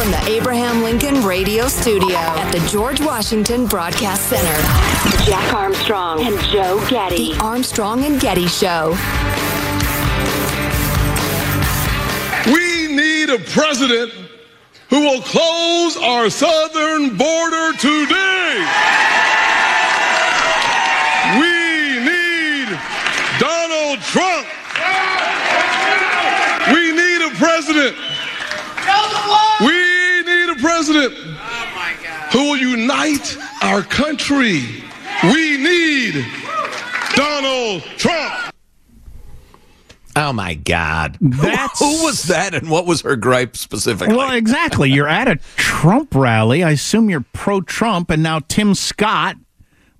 From the Abraham Lincoln Radio Studio at the George Washington Broadcast Center, Jack Armstrong and Joe Getty. The Armstrong and Getty Show. We need a president who will close our southern border today. We need Donald Trump. We need a president. We need a president who will unite our country. We need Donald Trump. Oh my God! That's- Who was that, and what was her gripe specifically? Well, exactly. You're at a Trump rally. I assume you're pro Trump. And now Tim Scott,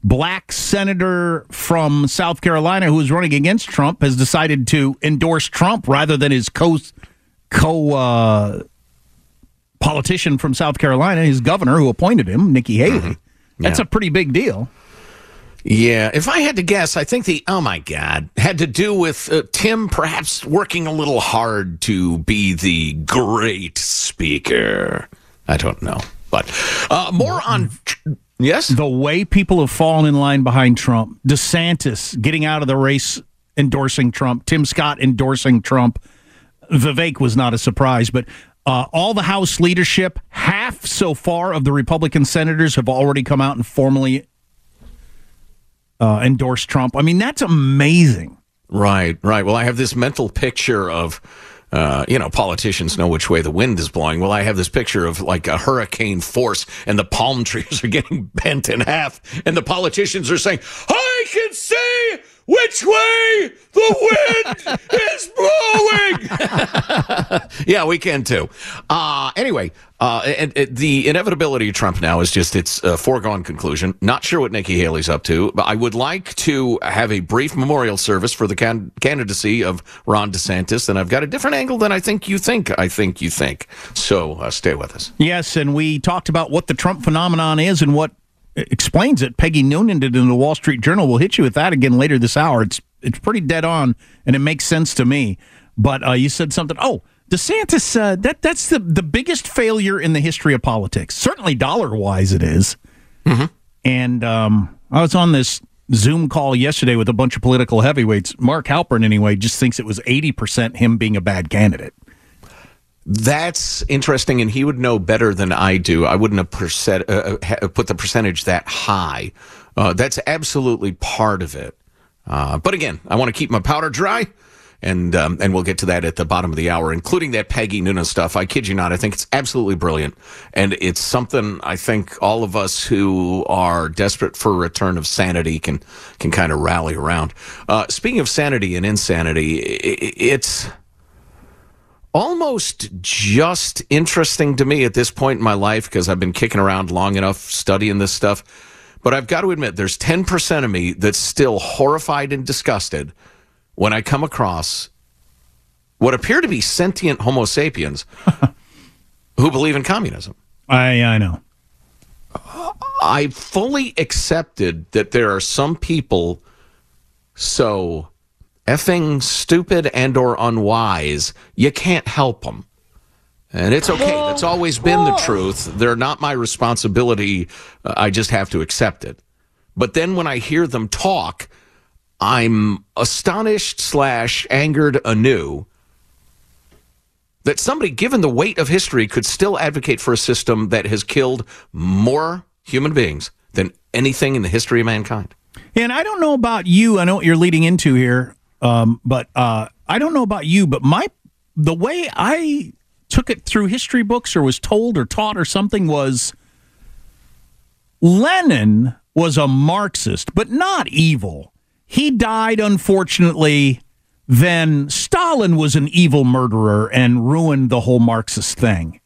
black senator from South Carolina who is running against Trump, has decided to endorse Trump rather than his co co uh, politician from South Carolina, his governor who appointed him, Nikki Haley. That's Yeah. a pretty big deal. Yeah, if I had to guess, I think the oh my god had to do with uh, Tim perhaps working a little hard to be the great speaker. I don't know, but uh, more on yes. The way people have fallen in line behind Trump, DeSantis getting out of the race, endorsing Trump, Tim Scott endorsing Trump. Vivek was not a surprise, but uh, all the House leadership, half so far of the Republican senators have already come out and formally uh, endorsed Trump. I mean, that's amazing. Right, right. Well, I have this mental picture of, uh, you know, politicians know which way the wind is blowing. Well, I have this picture of like a hurricane force and the palm trees are getting bent in half and the politicians are saying, I can see which way the wind is blowing. yeah, we can too. Uh, anyway, uh, and, and the inevitability of Trump now is just its a foregone conclusion. Not sure what Nikki Haley's up to, but I would like to have a brief memorial service for the can- candidacy of Ron DeSantis, and I've got a different angle than I think you think. I think you think. So uh, stay with us. Yes, and we talked about what the Trump phenomenon is and what explains it. Peggy Noonan did in the Wall Street Journal. We'll hit you with that again later this hour. It's it's pretty dead on, and it makes sense to me. But uh, you said something. Oh, DeSantis. Uh, that that's the the biggest failure in the history of politics. Certainly dollar wise, it is. And um, I was on this Zoom call yesterday with a bunch of political heavyweights. Mark Halperin, anyway, just thinks it was eighty percent him being a bad candidate. That's interesting, and he would know better than I do. I wouldn't have percent, uh, ha- put the percentage that high. Uh, that's absolutely part of it. Uh, but again, I want to keep my powder dry, and um, and we'll get to that at the bottom of the hour, including that Peggy Noonan stuff. I kid you not, I think it's absolutely brilliant, and it's something I think all of us who are desperate for a return of sanity can can kind of rally around. Uh, speaking of sanity and insanity, it's almost just interesting to me at this point in my life because I've been kicking around long enough studying this stuff. But I've got to admit, there's 10% of me that's still horrified and disgusted when I come across what appear to be sentient Homo sapiens who believe in communism. I, I know. I fully accepted that there are some people so effing stupid and or unwise, you can't help them. And it's okay. That's always been the truth. They're not my responsibility. Uh, I just have to accept it. But then when I hear them talk, I'm astonished slash angered anew that somebody, given the weight of history, could still advocate for a system that has killed more human beings than anything in the history of mankind. And I don't know about you. I know what you're leading into here, um, but uh, I don't know about you. But my the way I took it through history books or was told or taught or something was Lenin was a Marxist, but not evil. He died, unfortunately. Then Stalin was an evil murderer and ruined the whole Marxist thing.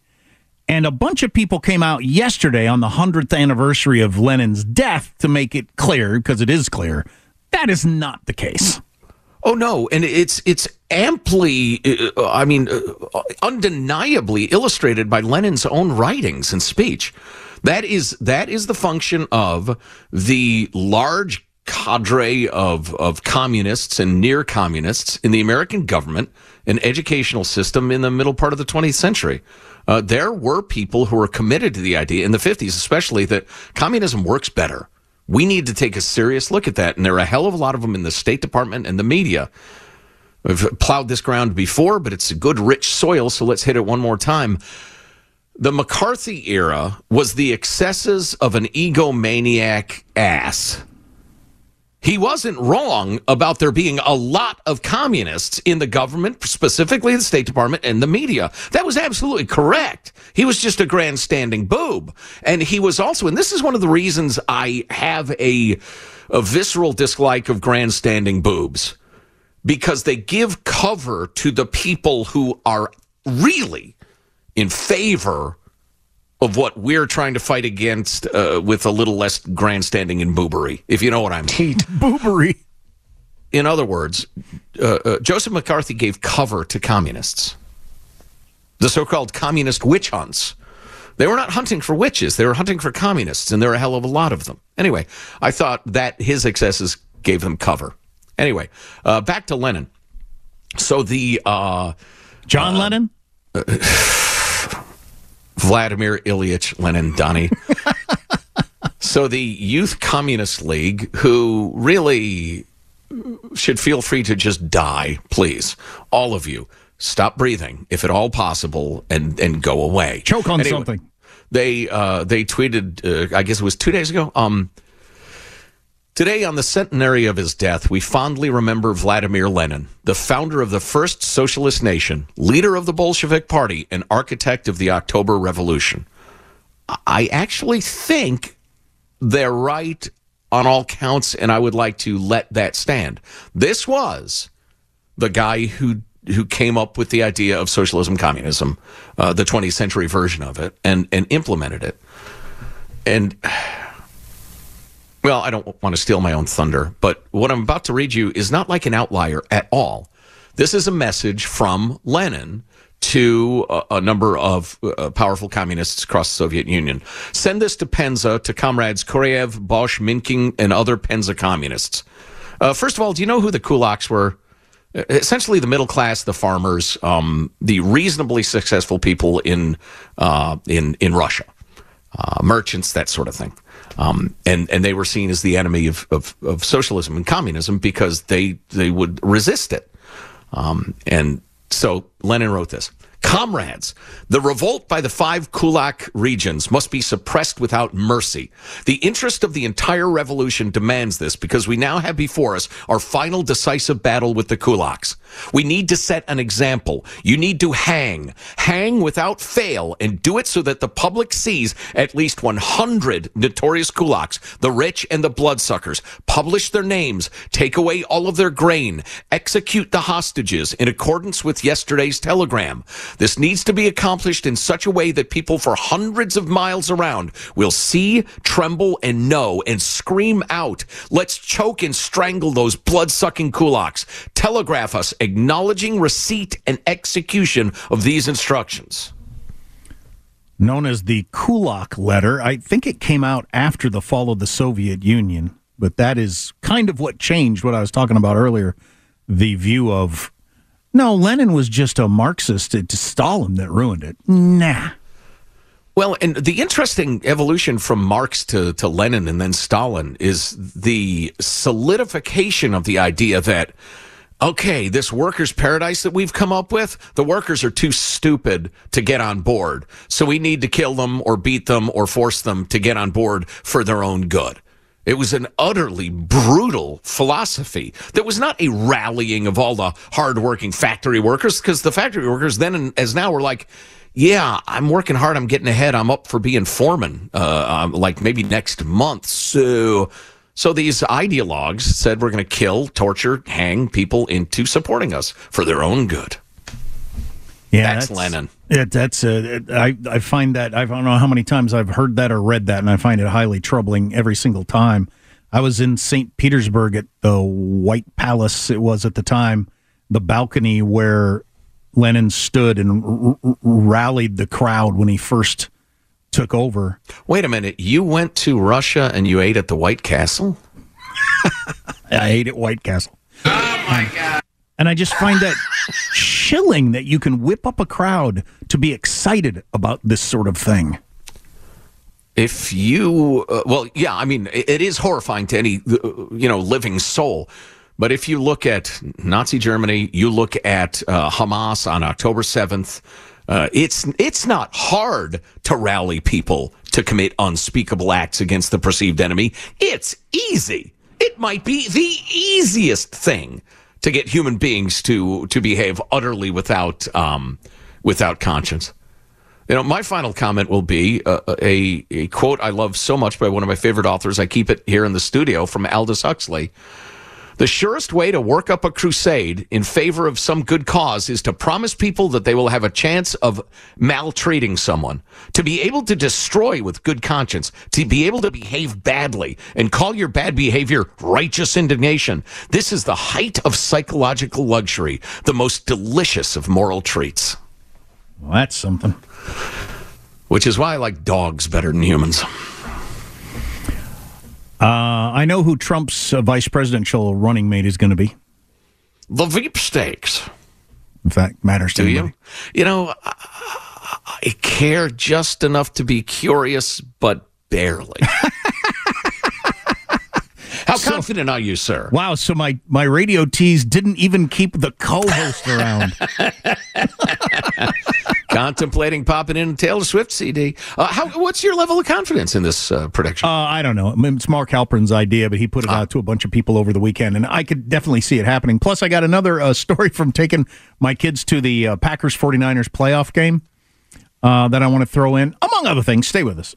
And a bunch of people came out yesterday on the 100th anniversary of Lenin's death to make it clear, because it is clear, that is not the case. Oh no, and it's it's amply, uh, I mean, uh, undeniably illustrated by Lenin's own writings and speech. That is that is the function of the large cadre of of communists and near communists in the American government and educational system in the middle part of the 20th century. Uh, there were people who were committed to the idea in the 50s, especially that communism works better we need to take a serious look at that. And there are a hell of a lot of them in the State Department and the media. We've plowed this ground before, but it's a good, rich soil, so let's hit it one more time. The McCarthy era was the excesses of an egomaniac ass. He wasn't wrong about there being a lot of communists in the government, specifically the State Department and the media. That was absolutely correct. He was just a grandstanding boob. And he was also, and this is one of the reasons I have a, a visceral dislike of grandstanding boobs, because they give cover to the people who are really in favor of what we're trying to fight against uh, with a little less grandstanding and boobery, if you know what I mean. boobery. In other words, uh, uh, Joseph McCarthy gave cover to communists. The so called communist witch hunts. They were not hunting for witches, they were hunting for communists, and there are a hell of a lot of them. Anyway, I thought that his excesses gave them cover. Anyway, uh, back to Lenin. So the. Uh, John Lennon? Vladimir Ilyich Lenin Donnie. so the Youth Communist League, who really should feel free to just die, please, all of you, stop breathing if at all possible, and and go away. Choke on anyway, something. They uh, they tweeted, uh, I guess it was two days ago. Um, Today, on the centenary of his death, we fondly remember Vladimir Lenin, the founder of the first socialist nation, leader of the Bolshevik Party, and architect of the October Revolution. I actually think they're right on all counts, and I would like to let that stand. This was the guy who who came up with the idea of socialism, communism, uh, the 20th century version of it, and and implemented it. And well, I don't want to steal my own thunder, but what I'm about to read you is not like an outlier at all. This is a message from Lenin to a, a number of uh, powerful communists across the Soviet Union. Send this to Penza, to comrades Kureyev, Bosch, Minking, and other Penza communists. Uh, first of all, do you know who the kulaks were? Essentially, the middle class, the farmers, um, the reasonably successful people in uh, in in Russia, uh, merchants, that sort of thing. Um, and and they were seen as the enemy of, of, of, socialism and communism because they they would resist it. Um, and so Lenin wrote this: Comrades, the revolt by the five Kulak regions must be suppressed without mercy. The interest of the entire revolution demands this because we now have before us our final decisive battle with the Kulaks. We need to set an example. You need to hang, hang without fail, and do it so that the public sees at least 100 notorious kulaks, the rich and the bloodsuckers. Publish their names, take away all of their grain, execute the hostages in accordance with yesterday's telegram. This needs to be accomplished in such a way that people for hundreds of miles around will see, tremble, and know and scream out, let's choke and strangle those blood-sucking kulaks. Telegraph us acknowledging receipt and execution of these instructions. Known as the Kulak letter, I think it came out after the fall of the Soviet Union, but that is kind of what changed what I was talking about earlier the view of no, Lenin was just a Marxist. It's Stalin that ruined it. Nah. Well, and the interesting evolution from Marx to, to Lenin and then Stalin is the solidification of the idea that, okay, this workers' paradise that we've come up with, the workers are too stupid to get on board. So we need to kill them or beat them or force them to get on board for their own good. It was an utterly brutal philosophy. There was not a rallying of all the hardworking factory workers because the factory workers then and as now were like, yeah, I'm working hard. I'm getting ahead. I'm up for being foreman, uh, um, like maybe next month. So, so these ideologues said we're going to kill, torture, hang people into supporting us for their own good. Yeah, that's, that's Lenin. It, that's uh, I I find that I don't know how many times I've heard that or read that, and I find it highly troubling every single time. I was in St. Petersburg at the White Palace. It was at the time the balcony where Lenin stood and r- r- rallied the crowd when he first took over. Wait a minute, you went to Russia and you ate at the White Castle? I ate at White Castle. Oh my god. And I just find that chilling that you can whip up a crowd to be excited about this sort of thing. If you, uh, well, yeah, I mean, it, it is horrifying to any, uh, you know, living soul. But if you look at Nazi Germany, you look at uh, Hamas on October 7th, uh, it's it's not hard to rally people to commit unspeakable acts against the perceived enemy. It's easy. It might be the easiest thing to get human beings to to behave utterly without um, without conscience. You know, my final comment will be uh, a, a quote I love so much by one of my favorite authors. I keep it here in the studio from Aldous Huxley. The surest way to work up a crusade in favor of some good cause is to promise people that they will have a chance of maltreating someone, to be able to destroy with good conscience, to be able to behave badly and call your bad behavior righteous indignation. This is the height of psychological luxury, the most delicious of moral treats. Well, that's something. Which is why I like dogs better than humans. Uh, I know who Trump's uh, vice presidential running mate is going to be. The Veep stakes. In fact, matters to Do anybody. you? You know, I, I care just enough to be curious, but barely. How So- confident are you, sir? Wow, so my, my radio tease didn't even keep the co-host around. Contemplating popping in a Taylor Swift CD. Uh, how, what's your level of confidence in this uh, prediction? Uh, I don't know. I mean, It's Mark Halperin's idea, but he put it out to a bunch of people over the weekend, and I could definitely see it happening. Plus, I got another uh, story from taking my kids to the uh, Packers 49ers playoff game uh, that I want to throw in, among other things. Stay with us.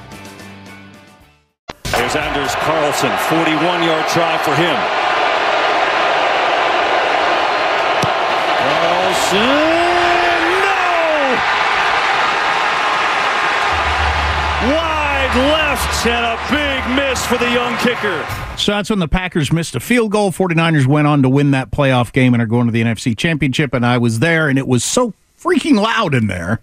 There's Anders Carlson, 41 yard try for him. Carlson, no! Wide left and a big miss for the young kicker. So that's when the Packers missed a field goal. 49ers went on to win that playoff game and are going to the NFC Championship. And I was there, and it was so freaking loud in there.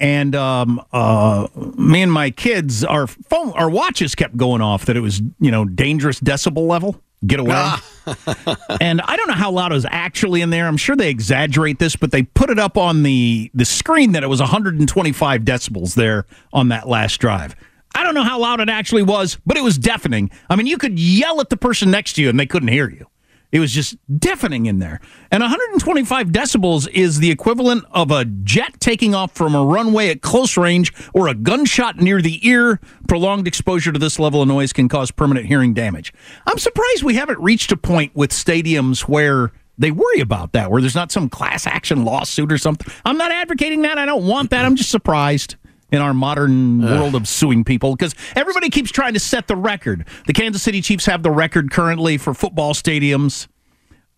And um, uh, me and my kids, our phone, our watches kept going off that it was, you know, dangerous decibel level. Get away. and I don't know how loud it was actually in there. I'm sure they exaggerate this, but they put it up on the the screen that it was 125 decibels there on that last drive. I don't know how loud it actually was, but it was deafening. I mean, you could yell at the person next to you and they couldn't hear you. It was just deafening in there. And 125 decibels is the equivalent of a jet taking off from a runway at close range or a gunshot near the ear. Prolonged exposure to this level of noise can cause permanent hearing damage. I'm surprised we haven't reached a point with stadiums where they worry about that, where there's not some class action lawsuit or something. I'm not advocating that. I don't want that. I'm just surprised in our modern world of suing people because everybody keeps trying to set the record. The Kansas City Chiefs have the record currently for football stadiums.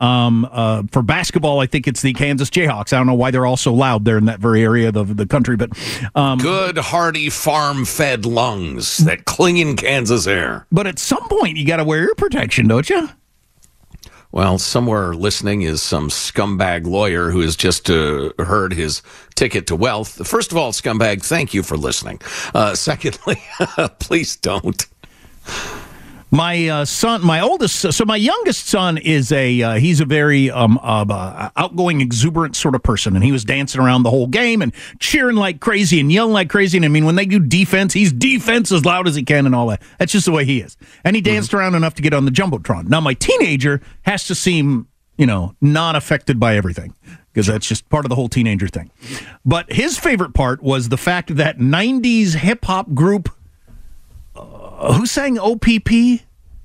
Um, uh, for basketball, I think it's the Kansas Jayhawks. I don't know why they're all so loud there in that very area of the country, but um, Good, hearty, farm fed lungs that cling in Kansas air. but at some point you got to wear ear protection, don't you? Well, somewhere listening is some scumbag lawyer who has just uh, heard his ticket to wealth. First of all, scumbag, thank you for listening. Uh, secondly, please don't. My uh, son, my oldest, so my youngest son is a uh, he's a very um, uh, outgoing, exuberant sort of person, and he was dancing around the whole game and cheering like crazy and yelling like crazy. And I mean, when they do defense, he's defense as loud as he can and all that. That's just the way he is. And he danced around enough to get on the jumbotron. Now, my teenager has to seem, you know, not affected by everything because that's just part of the whole teenager thing. But his favorite part was the fact that '90s hip hop group uh, who sang OPP?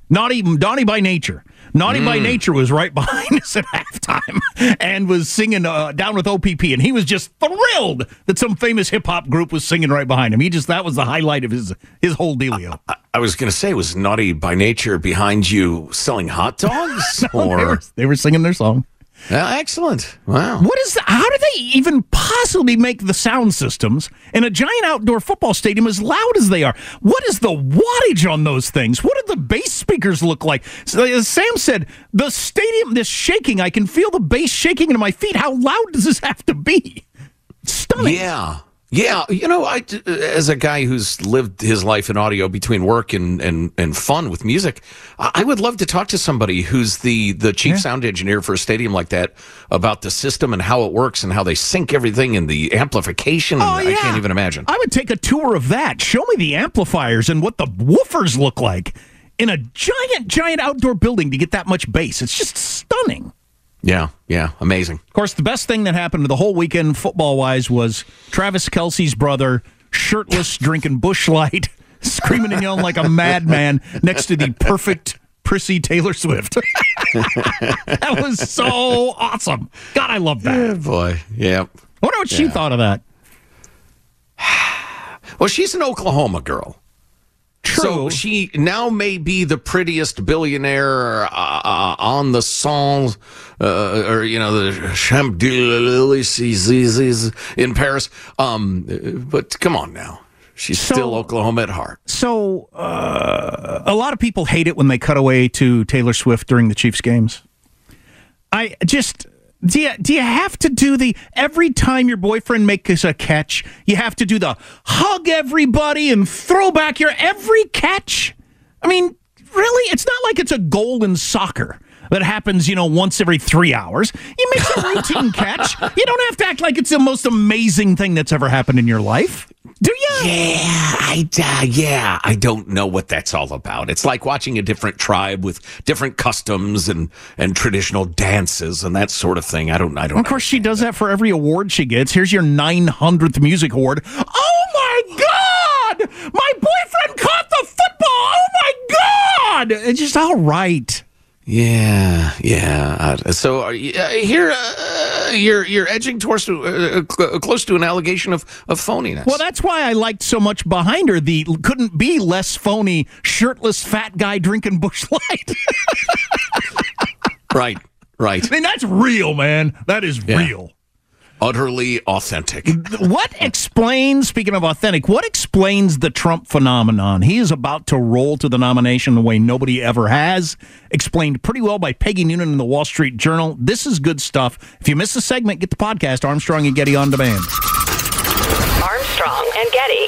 Naughty, Donnie by Nature. Naughty by Nature was right behind us at halftime and was singing uh, down with OPP, and he was just thrilled that some famous hip hop group was singing right behind him. He just that was the highlight of his his whole dealio. I was going to say, was Naughty by Nature behind you selling hot dogs? they, or were, they were singing their song. Excellent. Wow. What is the, how do they even possibly make the sound systems in a giant outdoor football stadium as loud as they are? What is the wattage on those things? What do the bass speakers look like? So, as uh, Sam said, the stadium, this shaking, I can feel the bass shaking into my feet. How loud does this have to be? Stunning. Yeah. Yeah, you know, I as a guy who's lived his life in audio between work and and, and fun with music, I would love to talk to somebody who's the the chief sound engineer for a stadium like that about the system and how it works and how they sync everything and the amplification. Oh, yeah. I can't even imagine. I would take a tour of that. Show me the amplifiers and what the woofers look like in a giant, giant outdoor building to get that much bass. It's just stunning. Yeah, yeah, amazing. Of course, the best thing that happened to the whole weekend, football wise, was Travis Kelce's brother, shirtless, drinking Busch Light, screaming and yelling like a madman next to the perfect prissy Taylor Swift. that was so awesome. God, I love that. Yeah, boy. Yeah. I wonder what she thought of that. Well, she's an Oklahoma girl. So she now may be the prettiest billionaire uh, uh, on the songs, uh, or you know, the Champs Elysees in Paris. Um, but come on now, she's still Oklahoma at heart. So, uh, a lot of people hate it when they cut away to Taylor Swift during the Chiefs games. I just do you, do you have to do the every time your boyfriend makes a catch, you have to do the hug everybody and throw back your every catch? I mean, really? It's not like it's a goal in soccer that happens, you know, once every three hours. You make a routine catch. You don't have to act like it's the most amazing thing that's ever happened in your life. Do you? Yeah, I uh, yeah, I don't know what that's all about. It's like watching a different tribe with different customs and and traditional dances and that sort of thing. I don't I don't Of course, she does that for every award she gets. Here's your 900th music award. Oh my God! My boyfriend caught the football! Oh my God! It's just all right. Yeah, yeah. Uh, so uh, uh, here, uh, you're you're edging towards to, uh, cl- close to an allegation of of phoniness. Well, that's why I liked so much behind her. The couldn't be less phony, shirtless fat guy drinking Busch Light. right, right. I mean, that's real, man. That is Yeah. real. Utterly authentic. What explains, speaking of authentic, what explains the Trump phenomenon? He is about to roll to the nomination the way nobody ever has. Explained pretty well by Peggy Noonan in the Wall Street Journal. This is good stuff. If you miss the segment, get the podcast Armstrong and Getty on demand. Armstrong and Getty.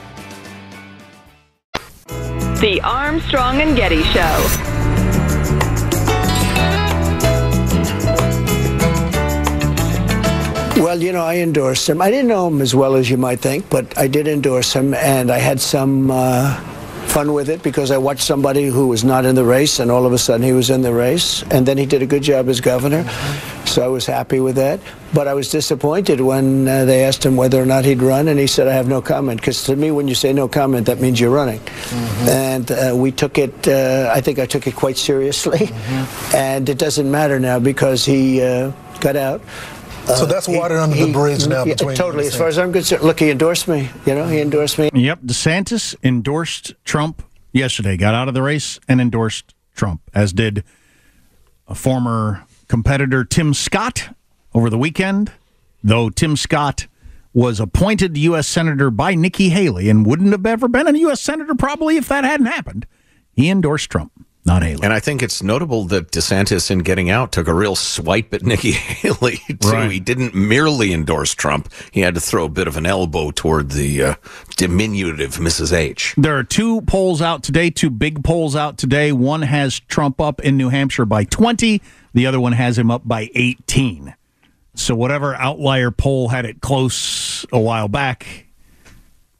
The Armstrong and Getty Show. Well, you know, I endorsed him. I didn't know him as well as you might think, but I did endorse him, and I had some uh, fun with it because I watched somebody who was not in the race, and all of a sudden he was in the race, and then he did a good job as governor, so I was happy with that. But I was disappointed when uh, they asked him whether or not he'd run, and he said, "I have no comment." Because to me, when you say no comment, that means you're running, and uh, we took it. Uh, I think I took it quite seriously, and it doesn't matter now because he uh, got out. So that's water under the bridge now yeah, between you Totally. As far as I'm concerned, look, he endorsed me. You know, he endorsed me. Yep, DeSantis endorsed Trump yesterday, got out of the race and endorsed Trump, as did a former competitor Tim Scott over the weekend, though Tim Scott was appointed U.S. Senator by Nikki Haley and wouldn't have ever been a U.S. Senator probably if that hadn't happened. He endorsed Trump, not Haley. And I think it's notable that DeSantis, in getting out, took a real swipe at Nikki Haley, too. Right. He didn't merely endorse Trump, he had to throw a bit of an elbow toward the uh, diminutive Mrs. H. There are two polls out today, two big polls out today. One has Trump up in New Hampshire by 20, the other one has him up by 18. So whatever outlier poll had it close a while back,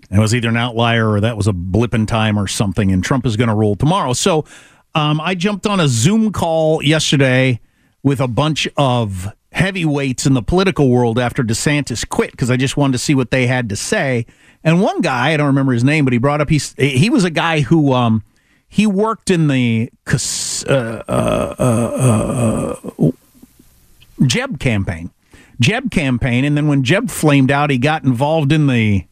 it was either an outlier or that was a blip in time or something, and Trump is going to rule tomorrow. So um, I jumped on a Zoom call yesterday with a bunch of heavyweights in the political world after DeSantis quit because I just wanted to see what they had to say. And one guy, I don't remember his name, but he brought up he he was a guy who um, he worked in the uh, uh, uh, uh, Jeb campaign, Jeb campaign, and then when Jeb flamed out, he got involved in the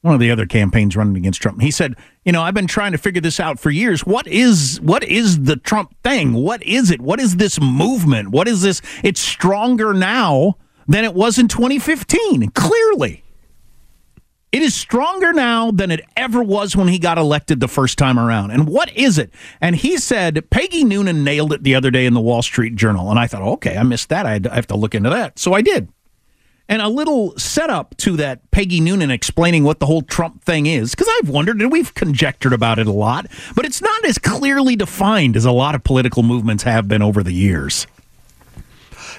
one of the other campaigns running against Trump. He said, "You know, I've been trying to figure this out for years. What is what is the Trump thing? What is it? What is this movement? What is this? It's stronger now than it was in 2015. Clearly, it is stronger now than it ever was when he got elected the first time around. And what is it? And he said Peggy Noonan nailed it the other day in the Wall Street Journal. And I thought, okay, I missed that. I, have to look into that. So I did. And a little setup to that Peggy Noonan explaining what the whole Trump thing is, because I've wondered and we've conjectured about it a lot, but it's not as clearly defined as a lot of political movements have been over the years.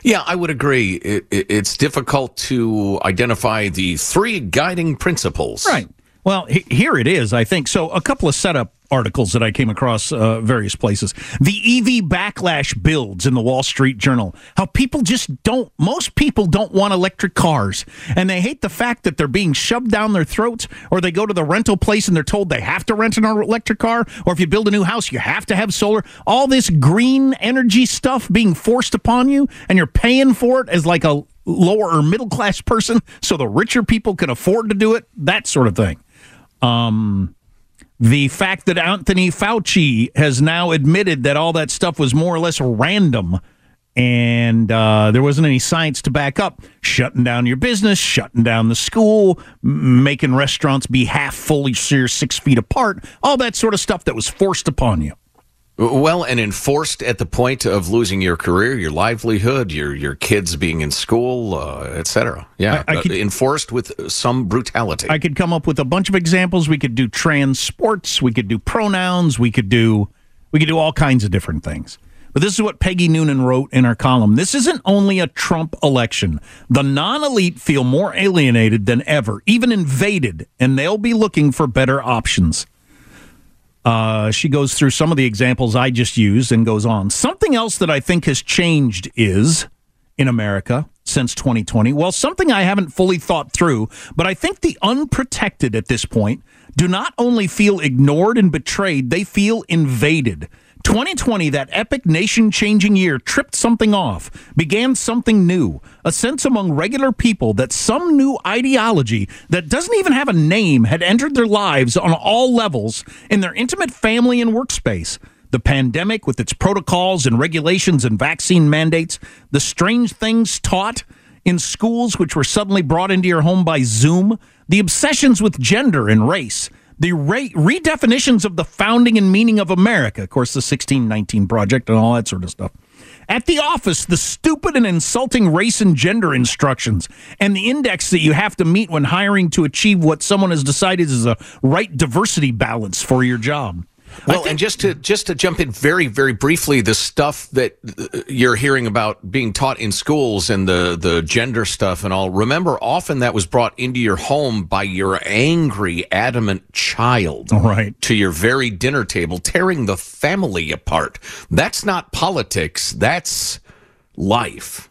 Yeah, I would agree. It, it, it's difficult to identify the three guiding principles. Right. Well, he, here it is, I think. So, a couple of setup articles that I came across uh, various places. The EV backlash builds in the Wall Street Journal. How people just don't, most people don't want electric cars. And they hate the fact that they're being shoved down their throats, or they go to the rental place and they're told they have to rent an electric car, or if you build a new house, you have to have solar. All this green energy stuff being forced upon you, and you're paying for it as like a lower or middle class person so the richer people can afford to do it, that sort of thing. Um, the fact that Anthony Fauci has now admitted that all that stuff was more or less random and uh, there wasn't any science to back up shutting down your business, shutting down the school, m- making restaurants be half you're six feet apart, all that sort of stuff that was forced upon you. Well, and enforced at the point of losing your career, your livelihood, your your kids being in school, uh, etc. Yeah, I- I uh, could- enforced with some brutality. I could come up with a bunch of examples. We could do trans sports, we could do pronouns, we could do we could do all kinds of different things. But this is what Peggy Noonan wrote in her column. This isn't only a Trump election. The non-elite feel more alienated than ever, even invaded, and they'll be looking for better options. Uh, she goes through some of the examples I just used and goes on. Something else that I think has changed is in America since 2020. Well, something I haven't fully thought through, but I think the unprotected at this point do not only feel ignored and betrayed, they feel invaded. 2020, that epic nation changing year, tripped something off, began something new. A sense among regular people that some new ideology that doesn't even have a name had entered their lives on all levels in their intimate family and workspace. The pandemic, with its protocols and regulations and vaccine mandates, the strange things taught in schools, which were suddenly brought into your home by Zoom, the obsessions with gender and race, the re- redefinitions of the founding and meaning of America, of course, the 1619 Project and all that sort of stuff. At the office, the stupid and insulting race and gender instructions and the index that you have to meet when hiring to achieve what someone has decided is a right diversity balance for your job. Well, and just to just to jump in very very briefly, the stuff that uh, you're hearing about being taught in schools and the the gender stuff and all. Remember, often that was brought into your home by your angry, adamant child, right, to your very dinner table, tearing the family apart. That's not politics. That's life.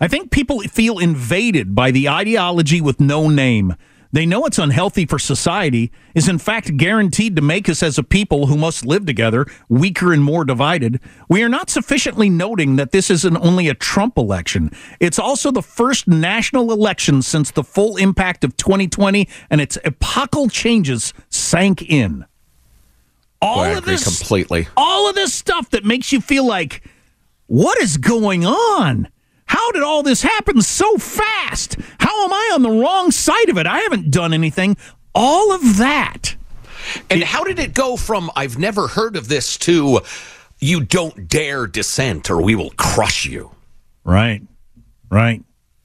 I think people feel invaded by the ideology with no name. They know it's unhealthy for society, is in fact guaranteed to make us as a people who must live together weaker and more divided. We are not sufficiently noting that this isn't only a Trump election. It's also the first national election since the full impact of 2020 and its epochal changes sank in. All I of agree this completely. all of this stuff that makes you feel like, what is going on? How did all this happen so fast? How am I on the wrong side of it? I haven't done anything. All of that. And how did it go from I've never heard of this to you don't dare dissent or we will crush you? Right. Right.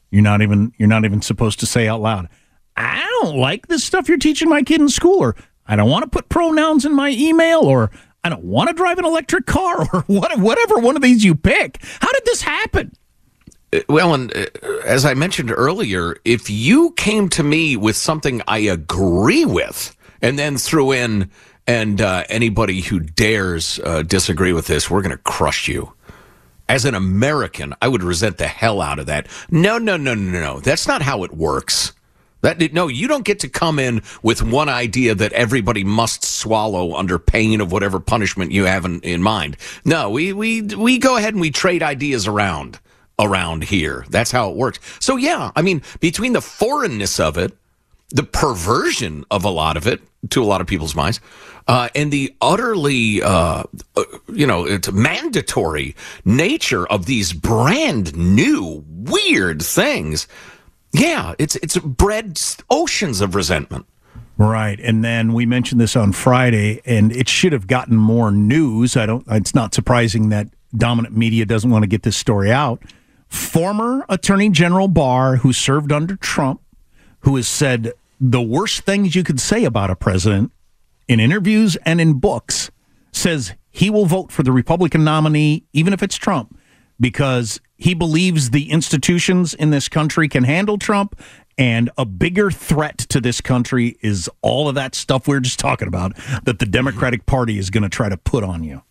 You're not even you're not even supposed to say out loud. I don't like this stuff you're teaching my kid in school or I don't want to put pronouns in my email or I don't want to drive an electric car or whatever one of these you pick. How did this happen? Uh, well, and uh, as I mentioned earlier, if you came to me with something I agree with and then threw in, and uh, anybody who dares uh, disagree with this, we're going to crush you. As an American, I would resent the hell out of that. No, no, no, no, no. That's not how it works. That no, you don't get to come in with one idea that everybody must swallow under pain of whatever punishment you have in, in mind. No, we we we go ahead and we trade ideas around around here. That's how it works. So yeah, I mean, between the foreignness of it, the perversion of a lot of it to a lot of people's minds, uh, and the utterly, uh, uh, you know, it's mandatory nature of these brand new weird things yeah, it's it's bred oceans of resentment. Right, and then we mentioned this on Friday, and it should have gotten more news. I don't. It's not surprising that dominant media doesn't want to get this story out. Former Attorney General Barr, who served under Trump, who has said the worst things you could say about a president in interviews and in books, says he will vote for the Republican nominee, even if it's Trump, because he believes the institutions in this country can handle Trump. And a bigger threat to this country is all of that stuff we are just talking about that the Democratic Party is going to try to put on you.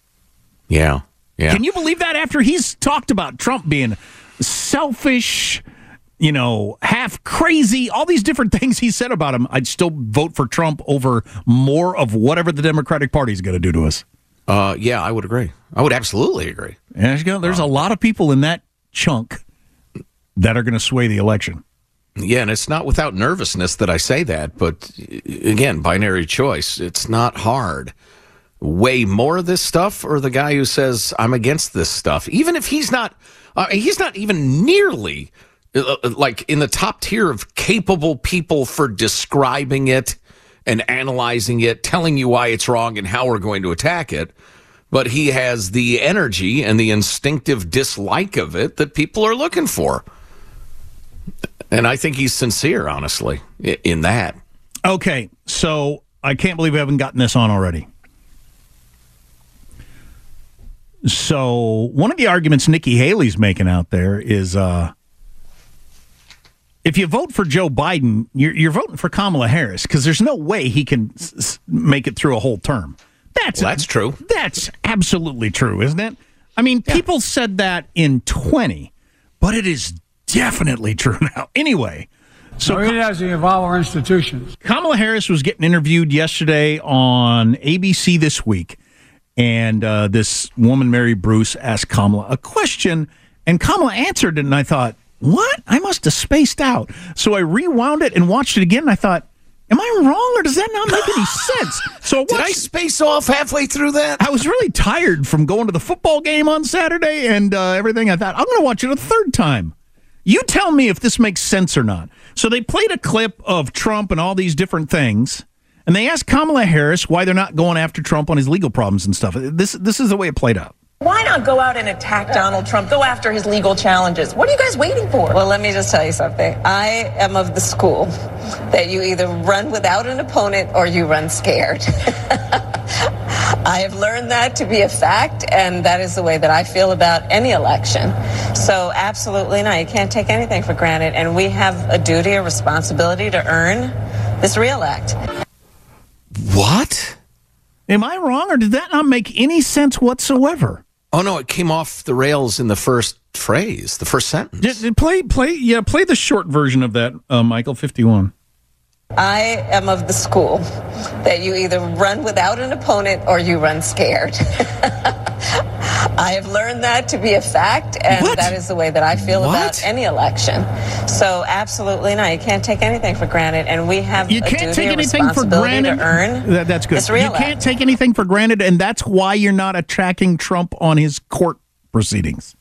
Yeah. Yeah. Can you believe that after he's talked about Trump being selfish, you know, half crazy, all these different things he said about him, I'd still vote for Trump over more of whatever the Democratic Party is going to do to us. Uh, yeah, I would agree. I would absolutely agree. There's, there's a lot of people in that chunk that are going to sway the election. Yeah, and it's not without nervousness that I say that, but again, binary choice. It's not hard. Way more of this stuff, or the guy who says I'm against this stuff, even if he's not, uh, he's not even nearly uh, uh, like in the top tier of capable people for describing it and analyzing it, telling you why it's wrong and how we're going to attack it but he has the energy and the instinctive dislike of it that people are looking for. And I think he's sincere, honestly, in that. Okay, so I can't believe we haven't gotten this on already. So one of the arguments Nikki Haley's making out there is uh, if you vote for Joe Biden, you're, you're voting for Kamala Harris because there's no way he can s- make it through a whole term. That's well, that's true. That's absolutely true, isn't it? I mean, yeah. people said that in 20, but it is definitely true now. Anyway, so it has to involve our institutions. Kamala Harris was getting interviewed yesterday on ABC this week, and uh, this woman, Mary Bruce, asked Kamala a question, and Kamala answered it, and I thought, what? I must have spaced out. So I rewound it and watched it again, and I thought, Am I wrong, or does that not make any sense? So I did I space off halfway through that? I was really tired from going to the football game on Saturday and uh, everything. I thought I'm going to watch it a third time. You tell me if this makes sense or not. So they played a clip of Trump and all these different things, and they asked Kamala Harris why they're not going after Trump on his legal problems and stuff. This this is the way it played out. Why not go out and attack Donald Trump? Go after his legal challenges. What are you guys waiting for? Well, let me just tell you something. I am of the school that you either run without an opponent or you run scared. I have learned that to be a fact, and that is the way that I feel about any election. So, absolutely not. You can't take anything for granted, and we have a duty, a responsibility to earn this reelect. What? Am I wrong, or did that not make any sense whatsoever? Oh no, it came off the rails in the first phrase, the first sentence. Just play, play, yeah, play the short version of that, uh, Michael. Fifty-one. I am of the school that you either run without an opponent or you run scared. I have learned that to be a fact, and what? that is the way that I feel what? about any election. So, absolutely not. You can't take anything for granted, and we have you can't take anything for granted. To earn that, that's good. You can't take anything for granted, and that's why you're not attacking Trump on his court proceedings.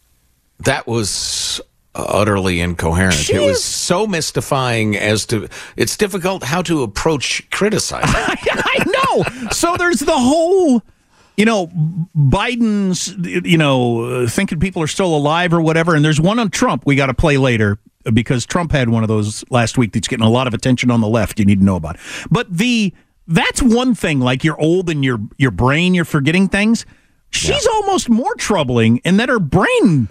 That was utterly incoherent. She it was is- so mystifying as to it's difficult how to approach criticizing. I know. So there's the whole, you know, Biden's, you know, thinking people are still alive or whatever. And there's one on Trump we got to play later because Trump had one of those last week that's getting a lot of attention on the left. You need to know about. But the that's one thing. Like you're old and your your brain, you're forgetting things. She's almost more troubling in that her brain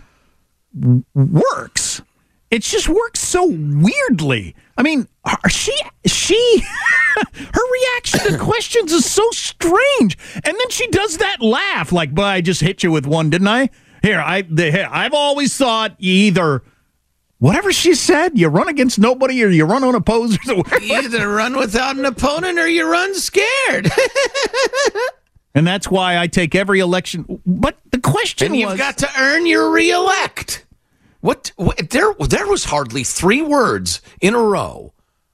works. It just works so weirdly. I mean, she she her reaction to questions is so strange, and then she does that laugh like, "But I just hit you with one, didn't I?" Here, I the, here, I've always thought you either whatever she said, you run against nobody or you run unopposed. you either run without an opponent or you run scared. and that's why I take every election. But the question and you've got to earn your reelect. What, what? There, there was hardly three words in a row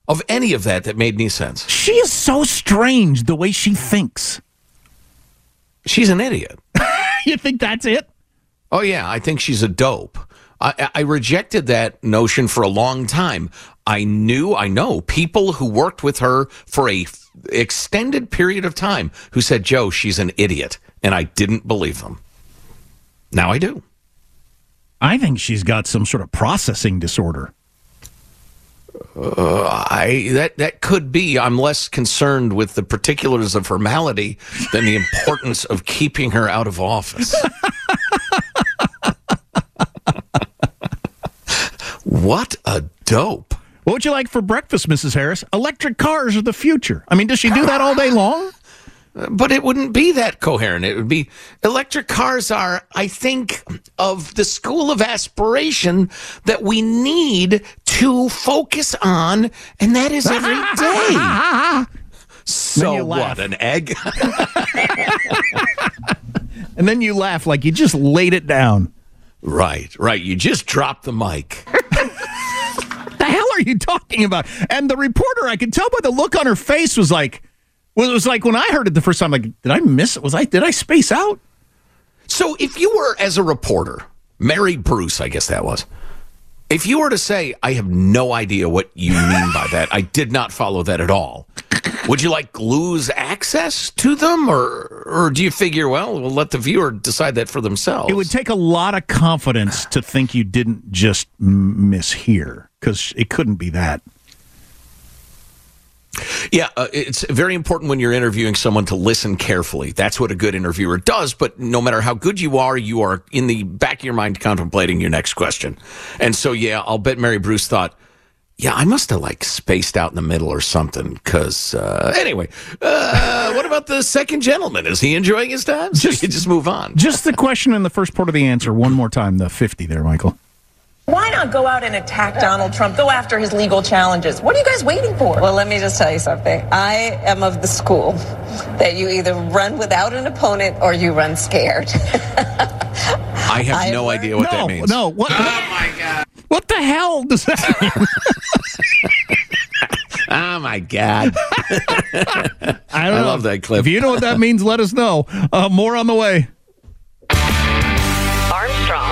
of any of that that made any sense. she is so strange the way she thinks. She's an idiot. you think that's it? Oh yeah, I think she's a dope. I, I rejected that notion for a long time. I knew, I know people who worked with her for a f- extended period of time who said, "Joe, she's an idiot," and I didn't believe them. Now I do. I think she's got some sort of processing disorder. Uh, I that that could be. I'm less concerned with the particulars of her malady than the importance of keeping her out of office. what a dope! What would you like for breakfast, Mrs. Harris? Electric cars are the future. I mean, does she do that all day long? But it wouldn't be that coherent. It would be electric cars are, I think, of the school of aspiration that we need to focus on, and that is every day. So what? An egg? And then you laugh like you just laid it down. right, right. You just dropped the mic. The hell are you talking about? And the reporter, I could tell by the look on her face, was like, well, it was like when I heard it the first time. Like, did I miss it? Was I? Did I space out? So if you were, as a reporter, Mary Bruce, I guess that was, if you were to say, I have no idea what you mean by that, I did not follow that at all, would you like lose access to them? Or, or do you figure, well, we'll let the viewer decide that for themselves? It would take a lot of confidence to think you didn't just m- mishear because it couldn't be that. Yeah, uh, it's very important when you're interviewing someone to listen carefully. That's what a good interviewer does. But no matter how good you are, you are in the back of your mind contemplating your next question. And so, yeah, I'll bet Mary Bruce thought, yeah, I must have like spaced out in the middle or something. Because uh, anyway, uh, what about the second gentleman? Is he enjoying his time? Just- just move on. Just the question and the first part of the answer one more time. The fifty there, Michael. Why not go out and attack Donald Trump? Go after his legal challenges. What are you guys waiting for? Well, let me just tell you something. I am of the school that you either run without an opponent or you run scared. I have no idea what no, that means. no. What? Oh my god! What the hell does that mean? Oh my god! I don't I know. love that clip. If you know what that means, let us know. Uh, more on the way. Armstrong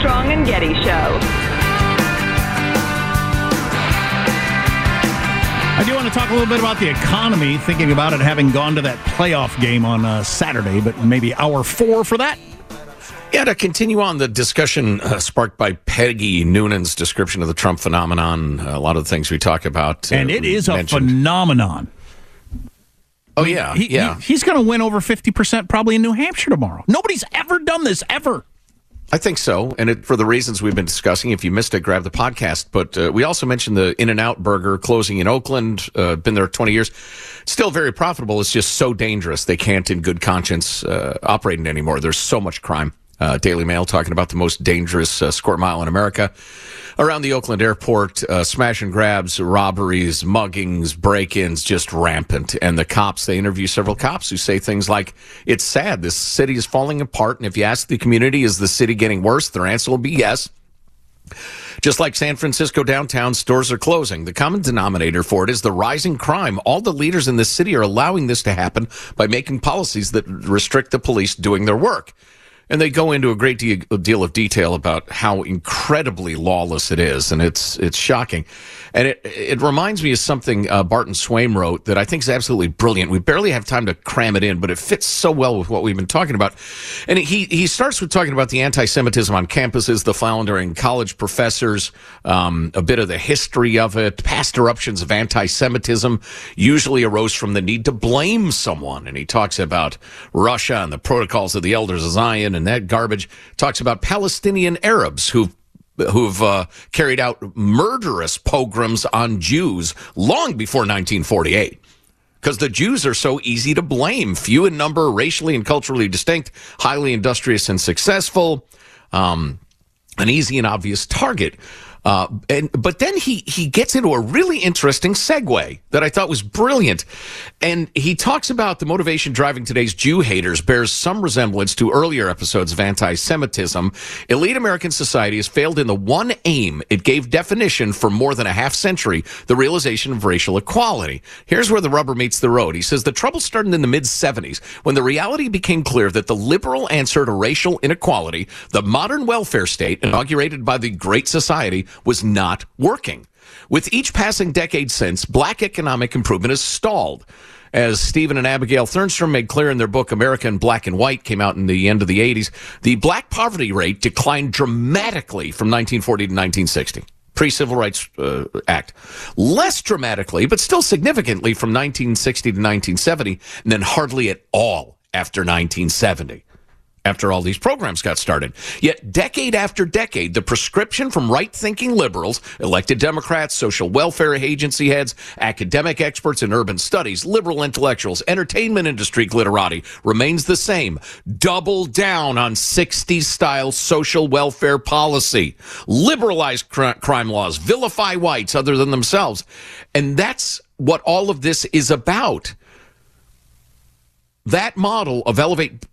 Armstrong and Getty Show. I do want to talk a little bit about the economy, thinking about it having gone to that playoff game on uh, Saturday, but maybe hour four for that. Yeah, to continue on the discussion uh, sparked by Peggy Noonan's description of the Trump phenomenon, a lot of the things we talk about. Uh, and it is mentioned. a phenomenon. Oh, yeah. He, yeah. He, he's going to win over 50% probably in New Hampshire tomorrow. Nobody's ever done this, ever. I think so, and it, for the reasons we've been discussing. If you missed it, grab the podcast. But uh, we also mentioned the In and Out Burger closing in Oakland. Uh, been there twenty years, still very profitable. It's just so dangerous they can't, in good conscience, uh, operate it anymore. There's so much crime. Uh, Daily Mail talking about the most dangerous uh, square mile in America. Around the Oakland airport, uh, smash and grabs, robberies, muggings, break ins, just rampant. And the cops, they interview several cops who say things like, It's sad. This city is falling apart. And if you ask the community, is the city getting worse? Their answer will be yes. Just like San Francisco downtown, stores are closing. The common denominator for it is the rising crime. All the leaders in the city are allowing this to happen by making policies that restrict the police doing their work. And they go into a great deal of detail about how incredibly lawless it is, and it's it's shocking. And it it reminds me of something uh, Barton Swaim wrote that I think is absolutely brilliant. We barely have time to cram it in, but it fits so well with what we've been talking about. And he he starts with talking about the anti-Semitism on campuses, the floundering college professors, um, a bit of the history of it, past eruptions of anti-Semitism usually arose from the need to blame someone. And he talks about Russia and the protocols of the elders of Zion and that garbage. Talks about Palestinian Arabs who've who've uh, carried out murderous pogroms on Jews long before 1948 because the Jews are so easy to blame. Few in number, racially and culturally distinct, highly industrious and successful, um, an easy and obvious target. Uh, and but then he he gets into a really interesting segue that I thought was brilliant, and he talks about the motivation driving today's Jew haters bears some resemblance to earlier episodes of anti-Semitism. Elite American society has failed in the one aim it gave definition for more than a half century: the realization of racial equality. Here's where the rubber meets the road. He says the trouble started in the mid 70s when the reality became clear that the liberal answer to racial inequality, the modern welfare state inaugurated by the Great Society was not working. With each passing decade since, black economic improvement has stalled. As Stephen and Abigail Thernstrom made clear in their book America in Black and White, came out in the end of the 80s, the black poverty rate declined dramatically from 1940 to 1960 pre-civil rights uh, act less dramatically but still significantly from 1960 to 1970 and then hardly at all after 1970 after all these programs got started. Yet, decade after decade, the prescription from right thinking liberals, elected Democrats, social welfare agency heads, academic experts in urban studies, liberal intellectuals, entertainment industry glitterati remains the same. Double down on 60s style social welfare policy, liberalize cr- crime laws, vilify whites other than themselves. And that's what all of this is about that model of elevate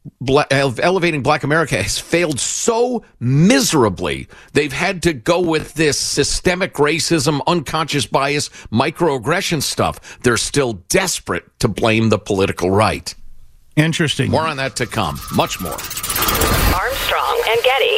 of elevating black america has failed so miserably. They've had to go with this systemic racism unconscious bias microaggression stuff. They're still desperate to blame the political right. Interesting. More on that to come. Much more armstrong and getty